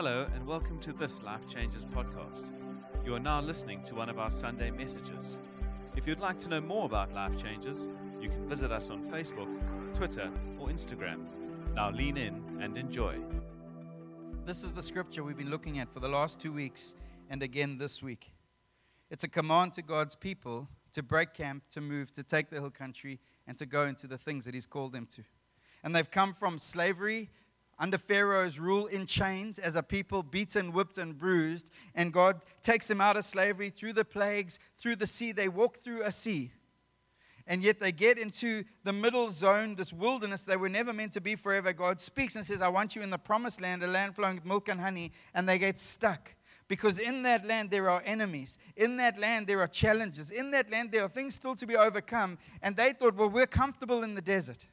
Hello, and welcome to this Life Changes podcast. You are now listening to one of our Sunday messages. If you'd like to know more about Life Changes, you can visit us on Facebook, Twitter, or Instagram. Now lean in and enjoy. This is the scripture we've been looking at for the last two weeks and again this week. It's a command to God's people to break camp, to move, to take the hill country, and to go into the things that He's called them to. And they've come from slavery under Pharaoh's rule in chains as a people beaten, whipped, and bruised. And God takes them out of slavery through the plagues, through the sea. They walk through a sea. And yet they get into the middle zone, this wilderness they were never meant to be forever. God speaks and says, I want you in the promised land, a land flowing with milk and honey. And they get stuck. Because in that land there are enemies. In that land there are challenges. In that land there are things still to be overcome. And they thought, well, we're comfortable in the desert.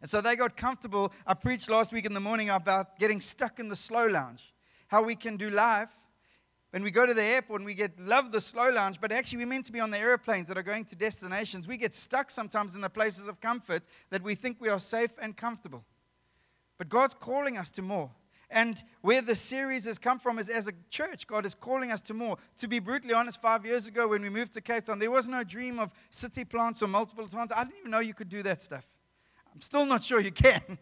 And so they got comfortable. I preached last week in the morning about getting stuck in the slow lounge, how we can do life. When we go to the airport and we get love the slow lounge, but actually we're meant to be on the airplanes that are going to destinations. We get stuck sometimes in the places of comfort that we think we are safe and comfortable. But God's calling us to more. And where the series has come from is as a church, God is calling us to more. To be brutally honest, five years ago when we moved to Cape Town, there was no dream of city plants or multiple plants. I didn't even know you could do that stuff. I'm still not sure you can.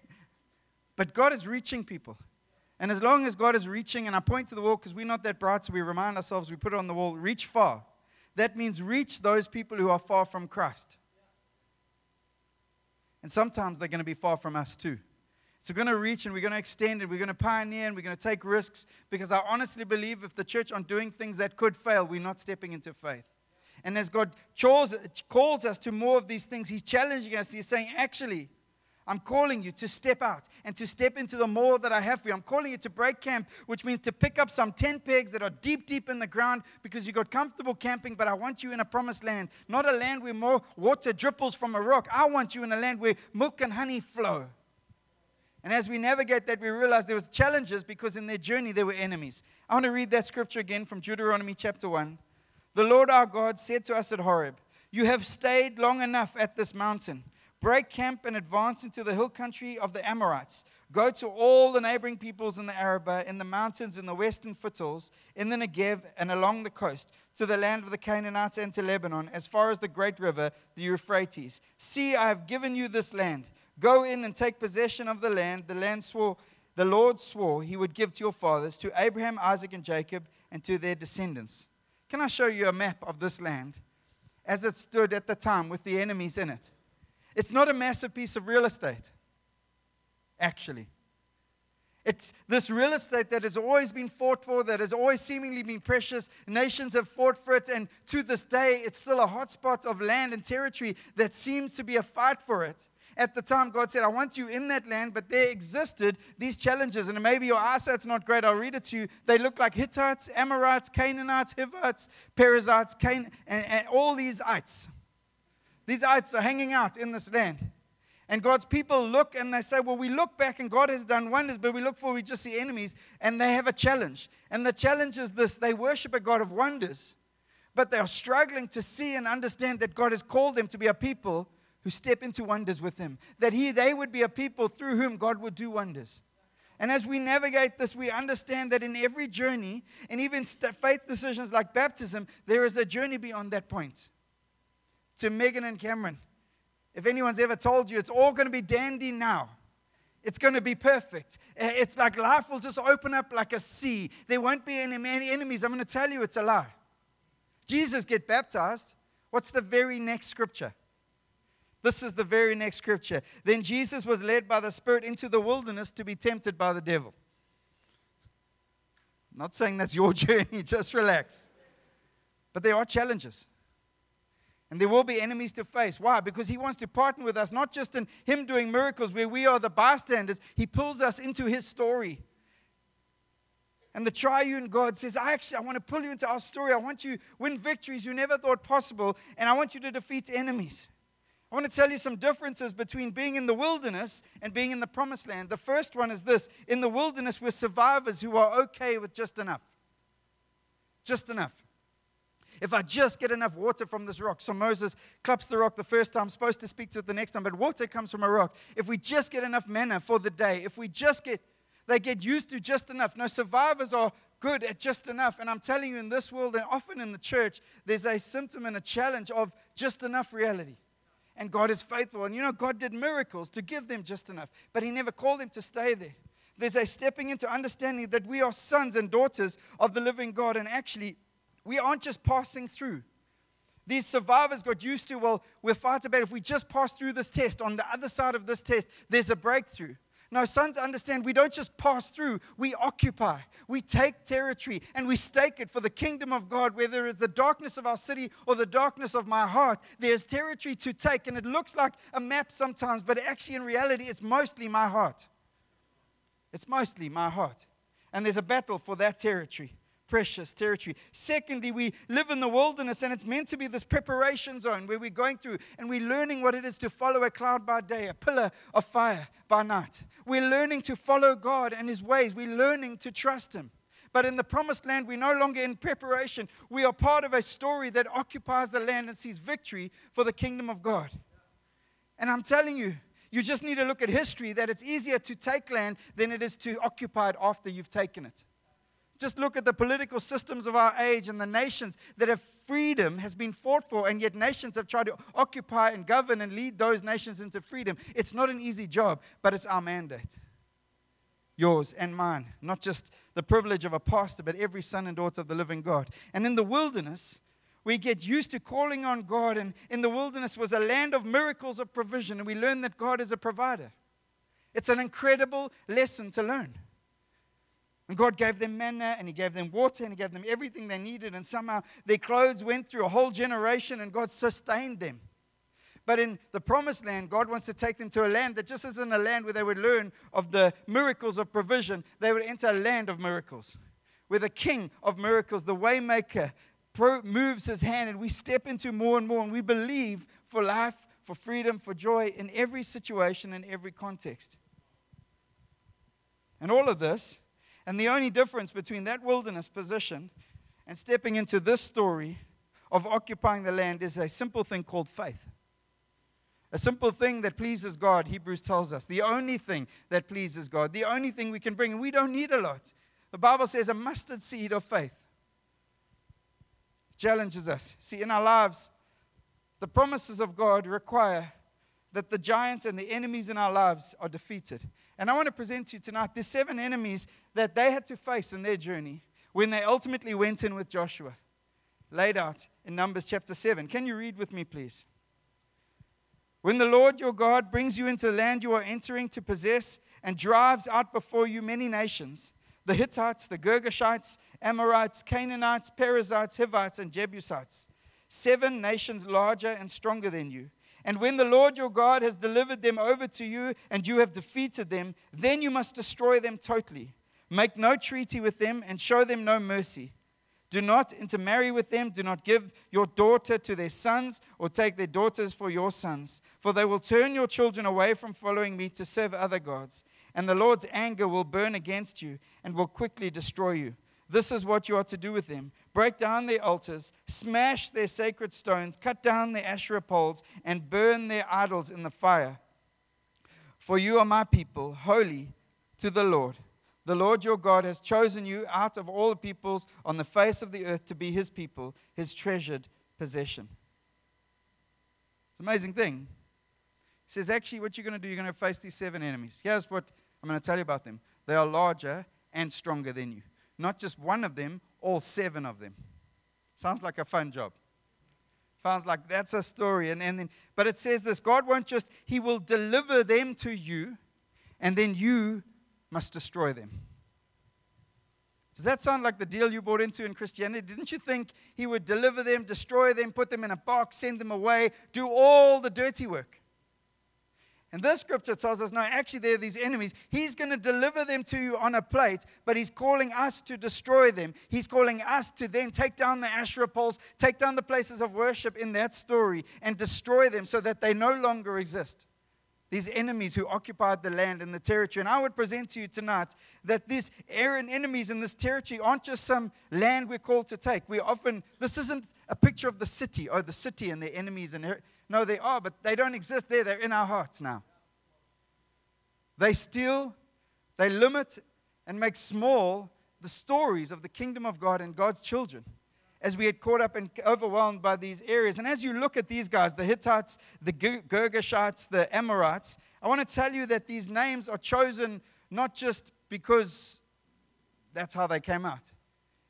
But God is reaching people. And as long as God is reaching, and I point to the wall because we're not that bright, so we remind ourselves, we put it on the wall, reach far. That means reach those people who are far from Christ. And sometimes they're going to be far from us too. So we're going to reach and we're going to extend and we're going to pioneer and we're going to take risks because I honestly believe if the church aren't doing things that could fail, we're not stepping into faith. And as God calls us to more of these things, He's challenging us. He's saying, actually, I'm calling you to step out and to step into the more that I have for you. I'm calling you to break camp, which means to pick up some tent pegs that are deep, deep in the ground because you got comfortable camping, but I want you in a promised land, not a land where more water dripples from a rock. I want you in a land where milk and honey flow. And as we navigate that, we realize there was challenges because in their journey there were enemies. I want to read that scripture again from Deuteronomy chapter 1. The Lord our God said to us at Horeb, You have stayed long enough at this mountain. Break camp and advance into the hill country of the Amorites. Go to all the neighboring peoples in the Arabah, in the mountains, in the western foothills, in the Negev, and along the coast, to the land of the Canaanites and to Lebanon, as far as the great river, the Euphrates. See, I have given you this land. Go in and take possession of the land. The land swore, the Lord swore he would give to your fathers, to Abraham, Isaac, and Jacob, and to their descendants. Can I show you a map of this land as it stood at the time with the enemies in it? It's not a massive piece of real estate, actually. It's this real estate that has always been fought for, that has always seemingly been precious. Nations have fought for it, and to this day, it's still a hotspot of land and territory that seems to be a fight for it. At the time, God said, I want you in that land, but there existed these challenges. And maybe your eyesight's not great. I'll read it to you. They look like Hittites, Amorites, Canaanites, Hivites, Perizzites, Can- and, and all these ites. These ites are hanging out in this land. And God's people look and they say, Well, we look back and God has done wonders, but we look forward, we just see enemies. And they have a challenge. And the challenge is this they worship a God of wonders, but they are struggling to see and understand that God has called them to be a people who step into wonders with Him. That he, they would be a people through whom God would do wonders. And as we navigate this, we understand that in every journey, and even faith decisions like baptism, there is a journey beyond that point to Megan and Cameron. If anyone's ever told you it's all going to be dandy now, it's going to be perfect. Eh, it's like life will just open up like a sea. There won't be any, any enemies. I'm going to tell you it's a lie. Jesus get baptized. What's the very next scripture? This is the very next scripture. Then Jesus was led by the Spirit into the wilderness to be tempted by the devil. not saying that's your journey, just relax. But there are challenges. And there will be enemies to face. Why? Because he wants to partner with us, not just in him doing miracles where we are the bystanders. He pulls us into his story. And the triune God says, I actually I want to pull you into our story. I want you to win victories you never thought possible, and I want you to defeat enemies. I want to tell you some differences between being in the wilderness and being in the promised land. The first one is this in the wilderness, we're survivors who are okay with just enough. Just enough. If I just get enough water from this rock. So Moses claps the rock the first time, supposed to speak to it the next time, but water comes from a rock. If we just get enough manna for the day, if we just get they get used to just enough. No, survivors are good at just enough. And I'm telling you, in this world and often in the church, there's a symptom and a challenge of just enough reality. And God is faithful. And you know, God did miracles to give them just enough, but He never called them to stay there. There's a stepping into understanding that we are sons and daughters of the living God. And actually, we aren't just passing through. These survivors got used to, well, we're far too bad. If we just pass through this test, on the other side of this test, there's a breakthrough. Now, sons understand we don't just pass through, we occupy. We take territory and we stake it for the kingdom of God, whether it's the darkness of our city or the darkness of my heart. There's territory to take, and it looks like a map sometimes, but actually, in reality, it's mostly my heart. It's mostly my heart. And there's a battle for that territory precious territory. Secondly, we live in the wilderness, and it's meant to be this preparation zone where we're going through and we're learning what it is to follow a cloud by day, a pillar of fire by night. We're learning to follow God and His ways, we're learning to trust Him. But in the promised land, we're no longer in preparation. We are part of a story that occupies the land and sees victory for the kingdom of God. And I'm telling you, you just need to look at history that it's easier to take land than it is to occupy it after you've taken it. Just look at the political systems of our age and the nations that have freedom has been fought for, and yet nations have tried to occupy and govern and lead those nations into freedom. It's not an easy job, but it's our mandate. Yours and mine. Not just the privilege of a pastor, but every son and daughter of the living God. And in the wilderness, we get used to calling on God, and in the wilderness was a land of miracles of provision, and we learn that God is a provider. It's an incredible lesson to learn. And God gave them manna and He gave them water and He gave them everything they needed. And somehow their clothes went through a whole generation and God sustained them. But in the promised land, God wants to take them to a land that just isn't a land where they would learn of the miracles of provision. They would enter a land of miracles, where the king of miracles, the waymaker, moves his hand and we step into more and more and we believe for life, for freedom, for joy in every situation, in every context. And all of this and the only difference between that wilderness position and stepping into this story of occupying the land is a simple thing called faith. A simple thing that pleases God, Hebrews tells us. The only thing that pleases God. The only thing we can bring. And we don't need a lot. The Bible says a mustard seed of faith challenges us. See, in our lives, the promises of God require that the giants and the enemies in our lives are defeated. And I want to present to you tonight the seven enemies that they had to face in their journey when they ultimately went in with Joshua, laid out in Numbers chapter 7. Can you read with me, please? When the Lord your God brings you into the land you are entering to possess and drives out before you many nations the Hittites, the Girgashites, Amorites, Canaanites, Perizzites, Hivites, and Jebusites, seven nations larger and stronger than you and when the Lord your God has delivered them over to you and you have defeated them, then you must destroy them totally. Make no treaty with them and show them no mercy. Do not intermarry with them. Do not give your daughter to their sons or take their daughters for your sons, for they will turn your children away from following me to serve other gods. And the Lord's anger will burn against you and will quickly destroy you. This is what you are to do with them break down their altars, smash their sacred stones, cut down their Asherah poles, and burn their idols in the fire. For you are my people, holy to the Lord. The Lord your God has chosen you out of all the peoples on the face of the earth to be his people, his treasured possession. It's an amazing thing. He says, actually, what you're going to do, you're going to face these seven enemies. Here's what I'm going to tell you about them they are larger and stronger than you. Not just one of them, all seven of them. Sounds like a fun job. Sounds like that's a story. And, and then, but it says this God won't just, He will deliver them to you, and then you must destroy them. Does that sound like the deal you bought into in Christianity? Didn't you think He would deliver them, destroy them, put them in a box, send them away, do all the dirty work? And this scripture tells us no, actually, they're these enemies. He's going to deliver them to you on a plate, but He's calling us to destroy them. He's calling us to then take down the Asherah poles, take down the places of worship in that story, and destroy them so that they no longer exist. These enemies who occupied the land and the territory. And I would present to you tonight that these Aaron enemies in this territory aren't just some land we're called to take. We often, this isn't a picture of the city or the city and the enemies and no, they are, but they don't exist there. They're in our hearts now. They steal, they limit, and make small the stories of the kingdom of God and God's children as we get caught up and overwhelmed by these areas. And as you look at these guys, the Hittites, the Girgashites, the Amorites, I want to tell you that these names are chosen not just because that's how they came out.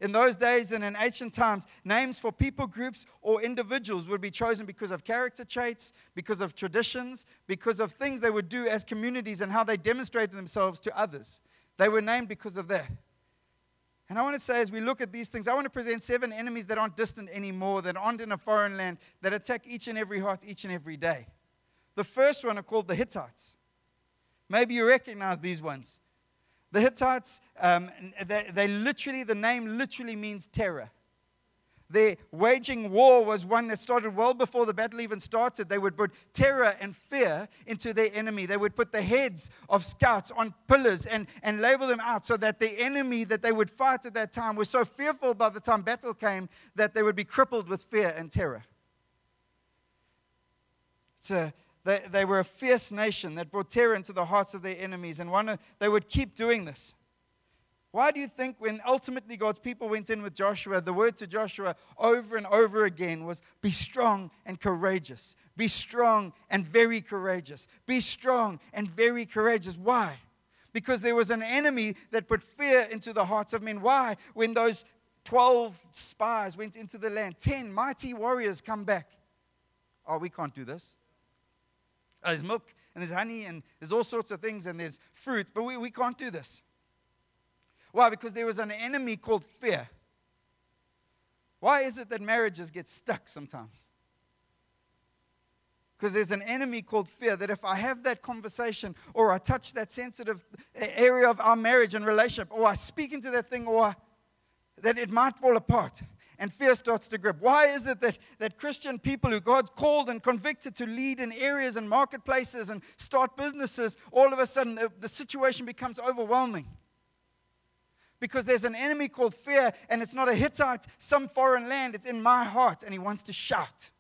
In those days and in ancient times, names for people groups or individuals would be chosen because of character traits, because of traditions, because of things they would do as communities and how they demonstrated themselves to others. They were named because of that. And I want to say, as we look at these things, I want to present seven enemies that aren't distant anymore, that aren't in a foreign land, that attack each and every heart each and every day. The first one are called the Hittites. Maybe you recognize these ones. The Hittites, um, they, they literally, the name literally means terror. Their waging war was one that started well before the battle even started. They would put terror and fear into their enemy. They would put the heads of scouts on pillars and, and label them out so that the enemy that they would fight at that time was so fearful by the time battle came that they would be crippled with fear and terror. It's a, they, they were a fierce nation that brought terror into the hearts of their enemies, and they would keep doing this. Why do you think when ultimately God's people went in with Joshua, the word to Joshua over and over again was be strong and courageous? Be strong and very courageous. Be strong and very courageous. Why? Because there was an enemy that put fear into the hearts of men. Why? When those 12 spies went into the land, 10 mighty warriors come back. Oh, we can't do this. Uh, there's milk and there's honey and there's all sorts of things and there's fruit, but we, we can't do this. Why? Because there was an enemy called fear. Why is it that marriages get stuck sometimes? Because there's an enemy called fear that if I have that conversation or I touch that sensitive area of our marriage and relationship or I speak into that thing or that it might fall apart and fear starts to grip. Why is it that, that Christian people who God called and convicted to lead in areas and marketplaces and start businesses, all of a sudden the, the situation becomes overwhelming? Because there's an enemy called fear, and it's not a Hittite, some foreign land, it's in my heart, and he wants to shout.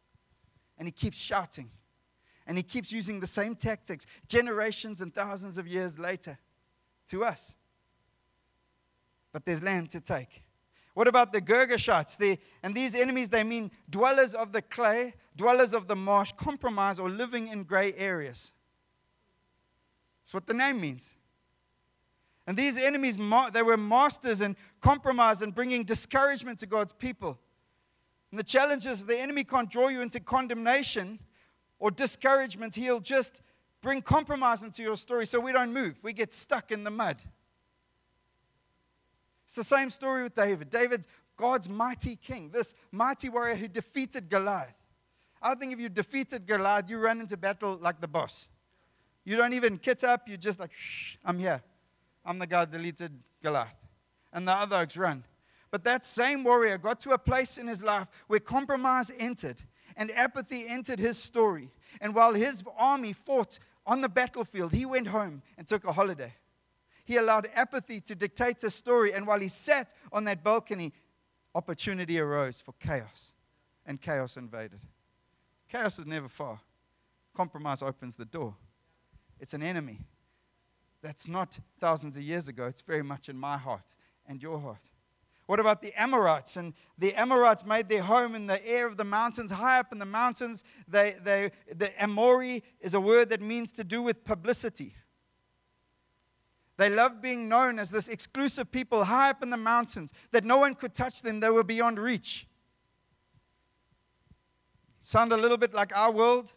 And he keeps shouting. And he keeps using the same tactics generations and thousands of years later to us. But there's land to take. What about the Girgashites? The, and these enemies, they mean dwellers of the clay, dwellers of the marsh, compromise, or living in gray areas. That's what the name means. And these enemies, they were masters in compromise and bringing discouragement to God's people. And the challenge is the enemy can't draw you into condemnation or discouragement. He'll just bring compromise into your story so we don't move. We get stuck in the mud. It's the same story with David. David, God's mighty king, this mighty warrior who defeated Goliath. I think if you defeated Goliath, you run into battle like the boss. You don't even kit up, you're just like, shh, I'm here. I'm the guy that deleted Goliath. And the other oaks run. But that same warrior got to a place in his life where compromise entered and apathy entered his story. And while his army fought on the battlefield, he went home and took a holiday he allowed apathy to dictate his story. And while he sat on that balcony, opportunity arose for chaos, and chaos invaded. Chaos is never far. Compromise opens the door. It's an enemy. That's not thousands of years ago. It's very much in my heart and your heart. What about the Amorites? And the Amorites made their home in the air of the mountains, high up in the mountains. They, they, the Amori is a word that means to do with publicity. They loved being known as this exclusive people high up in the mountains that no one could touch them, they were beyond reach. Sound a little bit like our world,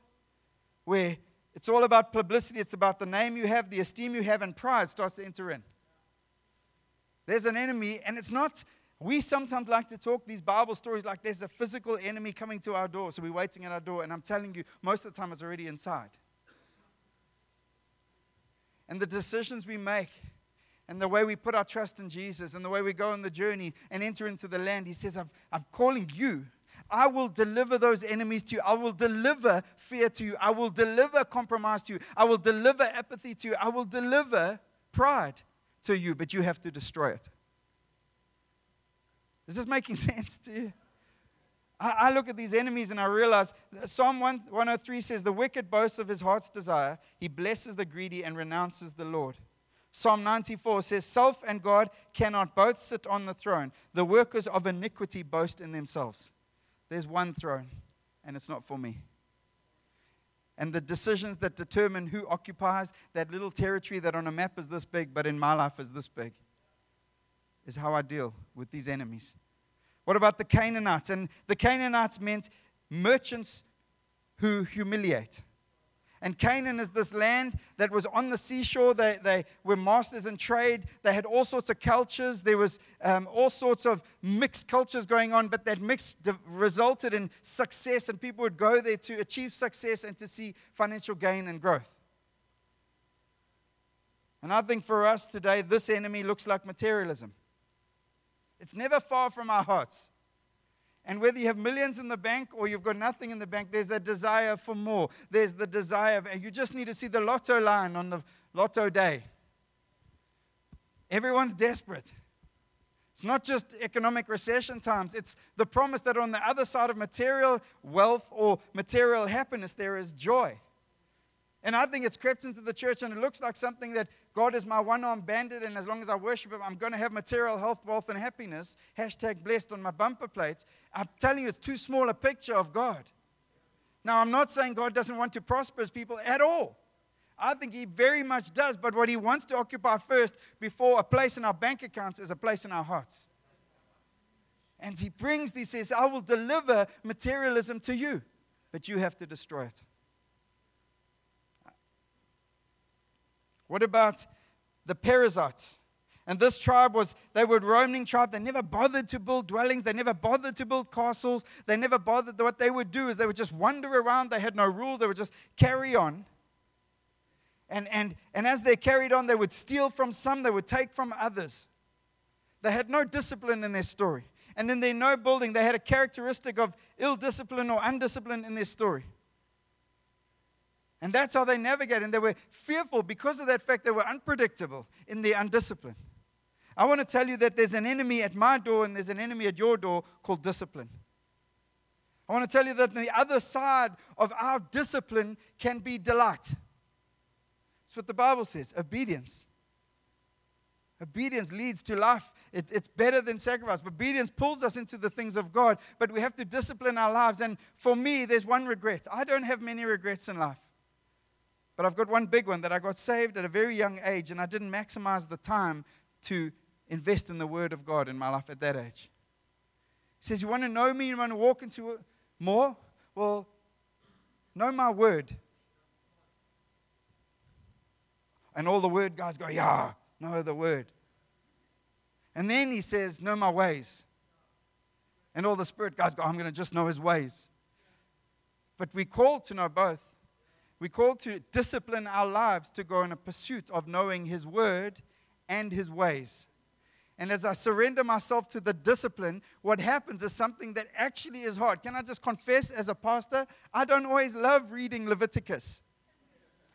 where it's all about publicity, it's about the name you have, the esteem you have, and pride starts to enter in. There's an enemy, and it's not. We sometimes like to talk these Bible stories like there's a physical enemy coming to our door, so we're waiting at our door, and I'm telling you, most of the time it's already inside and the decisions we make and the way we put our trust in Jesus and the way we go on the journey and enter into the land, He says, I'm calling you. I will deliver those enemies to you. I will deliver fear to you. I will deliver compromise to you. I will deliver apathy to you. I will deliver pride to you, but you have to destroy it. Is this making sense to you? I, I look at these enemies and I realize Psalm 1, 103 says, The wicked boasts of his heart's desire. He blesses the greedy and renounces the Lord. Psalm 94 says, Self and God cannot both sit on the throne. The workers of iniquity boast in themselves. There's one throne, and it's not for me. And the decisions that determine who occupies that little territory that on a map is this big, but in my life is this big, is how I deal with these enemies. What about the Canaanites? And the Canaanites meant merchants who humiliate. And Canaan is this land that was on the seashore. They, they were masters in trade. They had all sorts of cultures. There was um, all sorts of mixed cultures going on, but that mix resulted in success, and people would go there to achieve success and to see financial gain and growth. And I think for us today, this enemy looks like materialism. It's never far from our hearts. And whether you have millions in the bank or you've got nothing in the bank, there's a desire for more. There's the desire, and you just need to see the lotto line on the lotto day. Everyone's desperate. It's not just economic recession times, it's the promise that on the other side of material wealth or material happiness, there is joy. And I think it's crept into the church and it looks like something that God is my one arm bandit, and as long as I worship Him, I'm going to have material health, wealth, and happiness. Hashtag blessed on my bumper plates. I'm telling you, it's too small a picture of God. Now, I'm not saying God doesn't want to prosper His people at all. I think He very much does, but what He wants to occupy first before a place in our bank accounts is a place in our hearts. And He brings, He says, I will deliver materialism to you, but you have to destroy it. What about the Perizzites? And this tribe was, they were a roaming tribe. They never bothered to build dwellings. They never bothered to build castles. They never bothered. What they would do is they would just wander around. They had no rule. They would just carry on. And, and, and as they carried on, they would steal from some, they would take from others. They had no discipline in their story. And in their no building, they had a characteristic of ill discipline or undiscipline in their story. And that's how they navigate. And they were fearful because of that fact they were unpredictable in their undiscipline. I want to tell you that there's an enemy at my door and there's an enemy at your door called discipline. I want to tell you that the other side of our discipline can be delight. That's what the Bible says obedience. Obedience leads to life. It, it's better than sacrifice. Obedience pulls us into the things of God, but we have to discipline our lives. And for me, there's one regret. I don't have many regrets in life. But I've got one big one that I got saved at a very young age and I didn't maximize the time to invest in the Word of God in my life at that age. He says, You want to know me? You want to walk into more? Well, know my Word. And all the Word guys go, Yeah, know the Word. And then he says, Know my ways. And all the Spirit guys go, I'm going to just know His ways. But we call to know both. We're called to discipline our lives to go in a pursuit of knowing His Word and His ways. And as I surrender myself to the discipline, what happens is something that actually is hard. Can I just confess as a pastor? I don't always love reading Leviticus.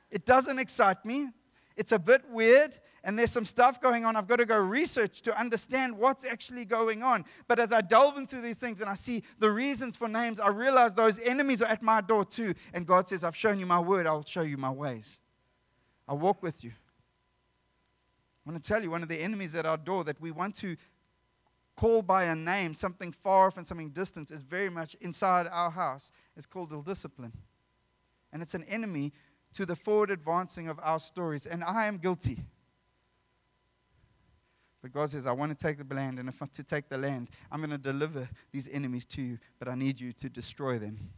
It doesn't excite me. It's a bit weird, and there's some stuff going on. I've got to go research to understand what's actually going on. But as I delve into these things and I see the reasons for names, I realize those enemies are at my door too. And God says, I've shown you my word, I'll show you my ways. I'll walk with you. I want to tell you one of the enemies at our door that we want to call by a name, something far off and something distant, is very much inside our house. It's called ill discipline. And it's an enemy to the forward advancing of our stories. And I am guilty. But God says, I want to take the land, and if I'm to take the land, I'm going to deliver these enemies to you, but I need you to destroy them.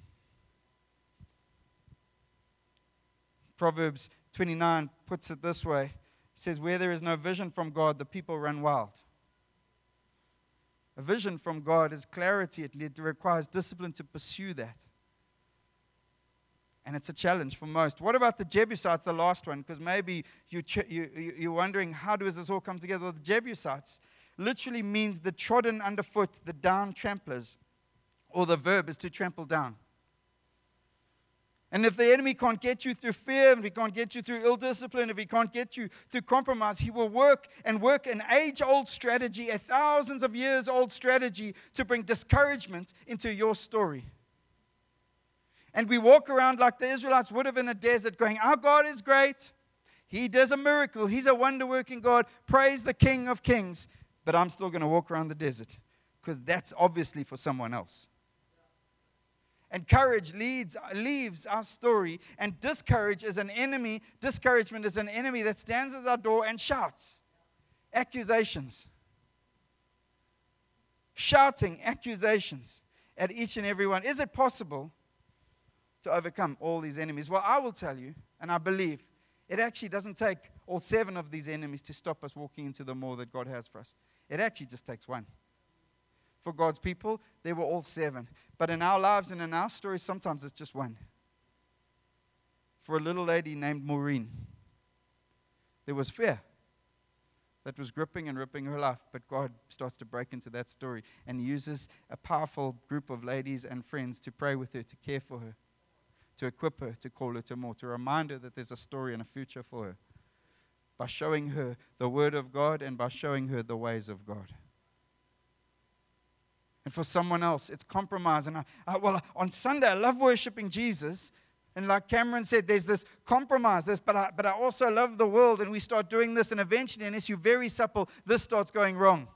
Proverbs 29 puts it this way it says, Where there is no vision from God, the people run wild. A vision from God is clarity, it requires discipline to pursue that. And it's a challenge for most. What about the Jebusites, the last one? Because maybe you, you, you're wondering, how does this all come together? Well, the Jebusites literally means the trodden underfoot, the down tramplers, or the verb is to trample down. And if the enemy can't get you through fear, if he can't get you through ill discipline, if he can't get you through compromise, he will work and work an age old strategy, a thousands of years old strategy to bring discouragement into your story. And we walk around like the Israelites would have in a desert, going, Our God is great. He does a miracle. He's a wonder working God. Praise the King of Kings. But I'm still going to walk around the desert because that's obviously for someone else. And courage leads, leaves our story, and discourage is an enemy. Discouragement is an enemy that stands at our door and shouts accusations. Shouting accusations at each and every one. Is it possible to overcome all these enemies? Well, I will tell you, and I believe it actually doesn't take all seven of these enemies to stop us walking into the more that God has for us. It actually just takes one. For God's people, there were all seven. But in our lives and in our stories, sometimes it's just one. For a little lady named Maureen, there was fear that was gripping and ripping her life, but God starts to break into that story and uses a powerful group of ladies and friends to pray with her, to care for her to equip her, to call her to more, to remind her that there's a story and a future for her by showing her the Word of God and by showing her the ways of God. And for someone else, it's compromise. And I, I, well, on Sunday, I love worshiping Jesus. And like Cameron said, there's this compromise, this, but I, but I also love the world. And we start doing this, and eventually, unless you're very supple, this starts going wrong.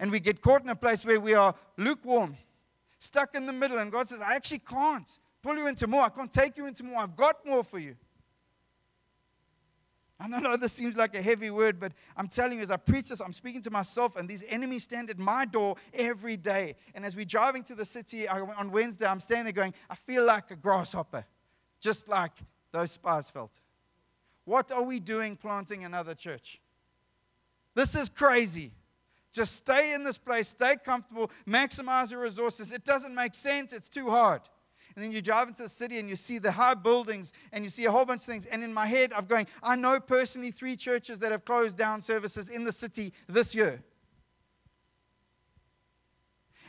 And we get caught in a place where we are lukewarm stuck in the middle. And God says, I actually can't pull you into more. I can't take you into more. I've got more for you. I know this seems like a heavy word, but I'm telling you, as I preach this, I'm speaking to myself, and these enemies stand at my door every day. And as we're driving to the city on Wednesday, I'm standing there going, I feel like a grasshopper, just like those spies felt. What are we doing planting another church? This is crazy. Just stay in this place, stay comfortable, maximize your resources. It doesn't make sense, it's too hard. And then you drive into the city and you see the high buildings and you see a whole bunch of things. And in my head, I'm going, I know personally three churches that have closed down services in the city this year.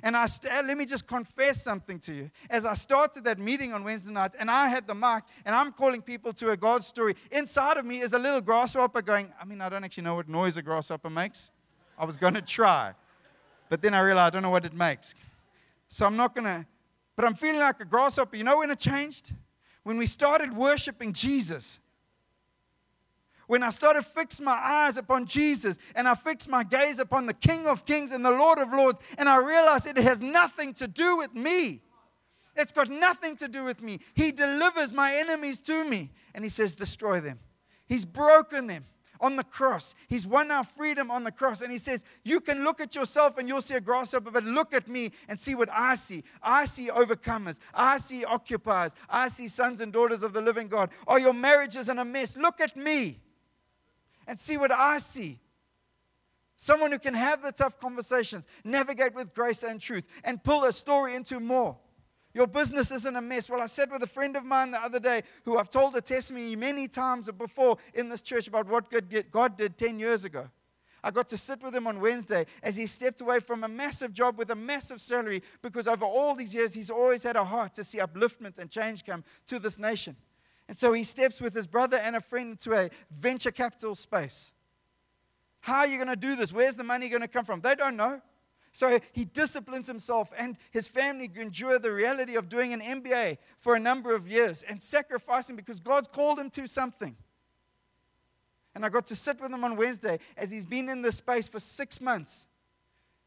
And I st- let me just confess something to you. As I started that meeting on Wednesday night, and I had the mic, and I'm calling people to a God story, inside of me is a little grasshopper going, I mean, I don't actually know what noise a grasshopper makes. I was going to try. But then I realized I don't know what it makes. So I'm not going to, but I'm feeling like a grasshopper. You know when it changed? When we started worshiping Jesus. When I started fix my eyes upon Jesus and I fixed my gaze upon the King of Kings and the Lord of Lords, and I realized it has nothing to do with me. It's got nothing to do with me. He delivers my enemies to me, and He says, Destroy them. He's broken them on the cross. He's won our freedom on the cross. And he says, You can look at yourself and you'll see a grasshopper, but look at me and see what I see. I see overcomers. I see occupiers. I see sons and daughters of the living God. Are your marriages in a mess? Look at me and see what I see. Someone who can have the tough conversations, navigate with grace and truth, and pull a story into more. Your business isn't a mess. Well, I sat with a friend of mine the other day who I've told a testimony many times before in this church about what God did, 10 years ago. I got to sit with him on Wednesday as he stepped away from a massive job with a massive salary because over all these years he's always had a heart to see upliftment and change come to this nation. And so he steps with his brother and a friend into a venture capital space. How are you going to do this? Where's the money going to come from? They don't know. So he disciplines himself and his family endure the reality of doing an MBA for a number of years and sacrificing because God's called him to something. And I got to sit with him on Wednesday as he's been in this space for six months.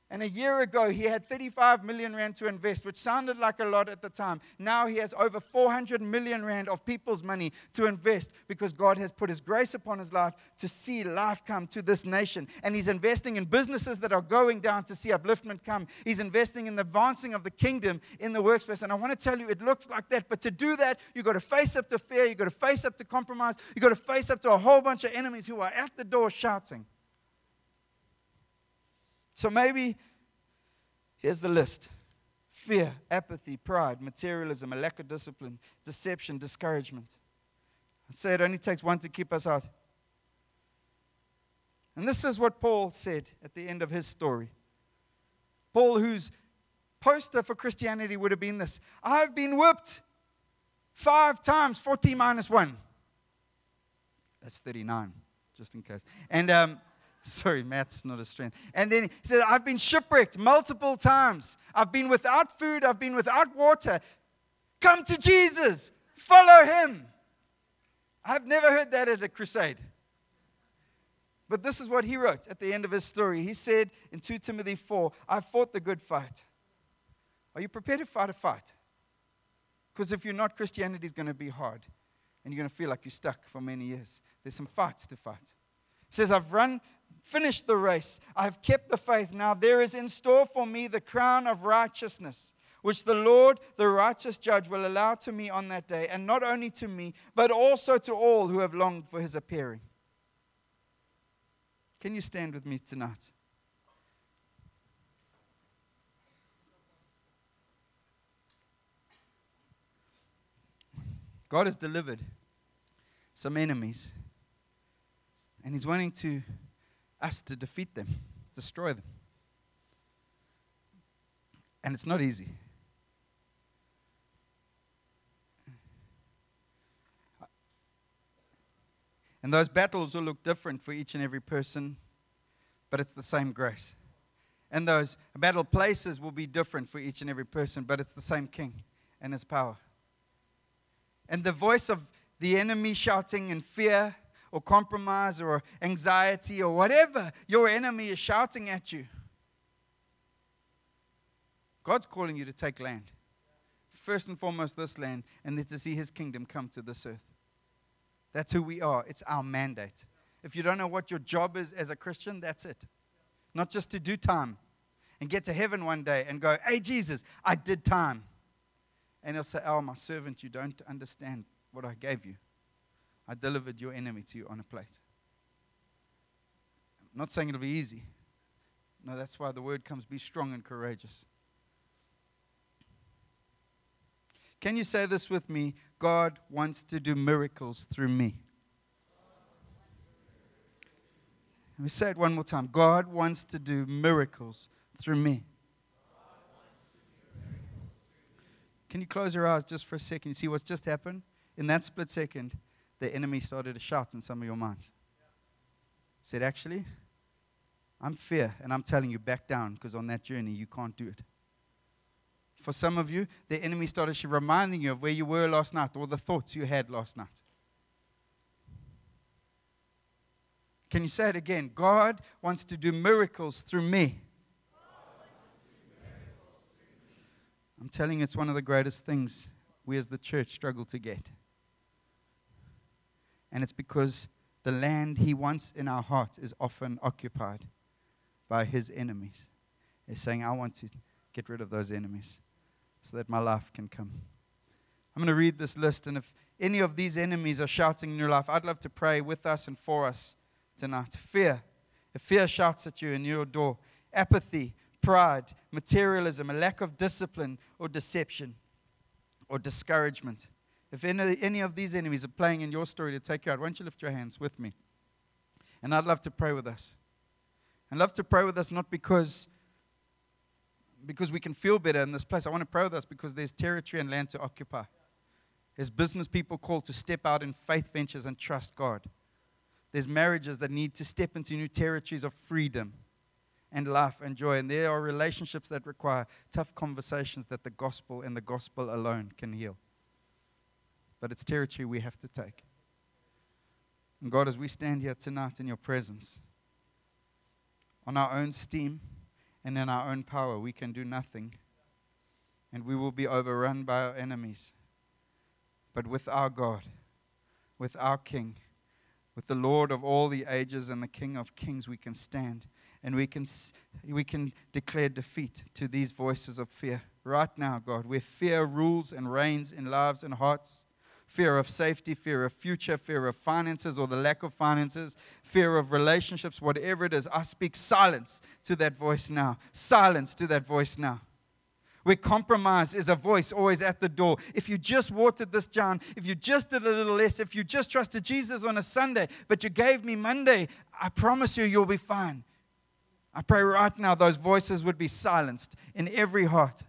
And a year ago, he had 35 million rand to invest, which sounded like a lot at the time. Now he has over 400 million rand of people's money to invest because God has put his grace upon his life to see life come to this nation. And he's investing in businesses that are going down to see upliftment come. He's investing in the advancing of the kingdom in the workspace. And I want to tell you, it looks like that. But to do that, you've got to face up to fear, you've got to face up to compromise, you've got to face up to a whole bunch of enemies who are at the door shouting. So maybe here's the list fear, apathy, pride, materialism, a lack of discipline, deception, discouragement. I say it only takes one to keep us out. And this is what Paul said at the end of his story. Paul, whose poster for Christianity would have been this I've been whipped five times, 40 minus one. That's 39, just in case. And um, Sorry, math's not a strength. And then he said, I've been shipwrecked multiple times. I've been without food. I've been without water. Come to Jesus. Follow him. I've never heard that at a crusade. But this is what he wrote at the end of his story. He said in 2 Timothy 4 I fought the good fight. Are you prepared to fight a fight? Because if you're not, Christianity is going to be hard and you're going to feel like you're stuck for many years. There's some fights to fight. He says, I've run, finished the race, I've kept the faith. Now there is in store for me the crown of righteousness which the Lord, the righteous judge, will allow to me on that day, and not only to me, but also to all who have longed for his appearing. Can you stand with me tonight? God has delivered some enemies, and He's wanting to us to defeat them, destroy them. And it's not easy. And those battles will look different for each and every person, but it's the same grace. And those battle places will be different for each and every person, but it's the same King and his power. And the voice of the enemy shouting in fear or compromise or anxiety or whatever your enemy is shouting at you, God's calling you to take land. First and foremost, this land, and then to see his kingdom come to this earth. That's who we are. It's our mandate. If you don't know what your job is as a Christian, that's it. Not just to do time and get to heaven one day and go, hey, Jesus, I did time. And he'll say, oh, my servant, you don't understand what I gave you. I delivered your enemy to you on a plate. I'm not saying it'll be easy. No, that's why the word comes be strong and courageous. Can you say this with me? God wants to do miracles through me. Let me say it one more time. God wants to do miracles through me. Can you close your eyes just for a second? You see what's just happened? In that split second, the enemy started to shout in some of your minds. Said, actually, I'm fear, and I'm telling you, back down, because on that journey, you can't do it. For some of you, the enemy started reminding you of where you were last night or the thoughts you had last night. Can you say it again? God wants to do miracles through me. I'm telling you, it's one of the greatest things we as the church struggle to get. And it's because the land He wants in our hearts is often occupied by His enemies. He's saying, I want to get rid of those enemies so that my life can come. I'm going to read this list, and if any of these enemies are shouting in your life, I'd love to pray with us and for us tonight. Fear. If fear shouts at you in your door, apathy, pride, materialism, a lack of discipline or deception or discouragement. If any, any of these enemies are playing in your story to take you out, why don't you lift your hands with me? And I'd love to pray with us. I'd love to pray with us not because because we can feel better in this place. I want to pray with us because there's territory and land to occupy. There's business people called to step out in faith ventures and trust God. There's marriages that need to step into new territories of freedom and life and joy. And there are relationships that require tough conversations that the gospel and the gospel alone can heal. But it's territory we have to take. And God, as we stand here tonight in your presence, on our own steam, and in our own power, we can do nothing. And we will be overrun by our enemies. But with our God, with our King, with the Lord of all the ages and the King of kings, we can stand and we can, we can declare defeat to these voices of fear. Right now, God, where fear rules and reigns in lives and hearts, fear of safety, fear of future, fear of finances or the lack of finances, fear of relationships, whatever it is. I speak silence to that voice now. Silence to that voice now. Where compromise is a voice always at the door. If you just watered this down, if you just did a little less, if you just trusted Jesus on a Sunday, but you gave me Monday, I promise you, you'll be fine. I pray right now those voices would be silenced in every heart.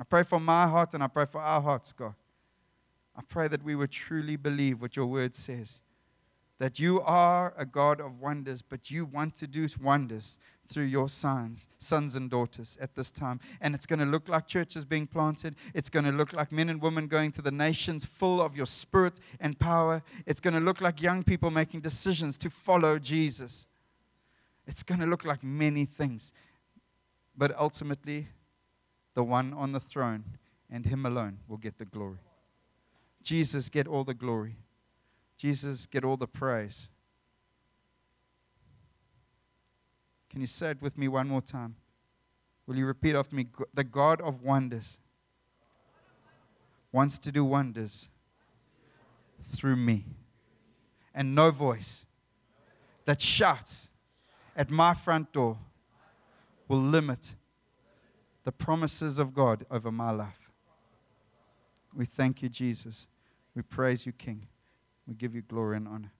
I pray for my heart and I pray for our hearts, God. I pray that we would truly believe what your word says that you are a God of wonders, but you want to do wonders through your sons, sons and daughters at this time. And it's going to look like churches being planted. It's going to look like men and women going to the nations full of your spirit and power. It's going to look like young people making decisions to follow Jesus. It's going to look like many things. But ultimately, the one on the throne and Him alone will get the glory. Jesus, get all the glory. Jesus, get all the praise. Can you say it with me one more time? Will you repeat after me? The God of wonders wants to do wonders through me. And no voice that shouts at my front door will limit the promises of God over my life. We thank you, Jesus. We praise you, King. We give you glory and honor.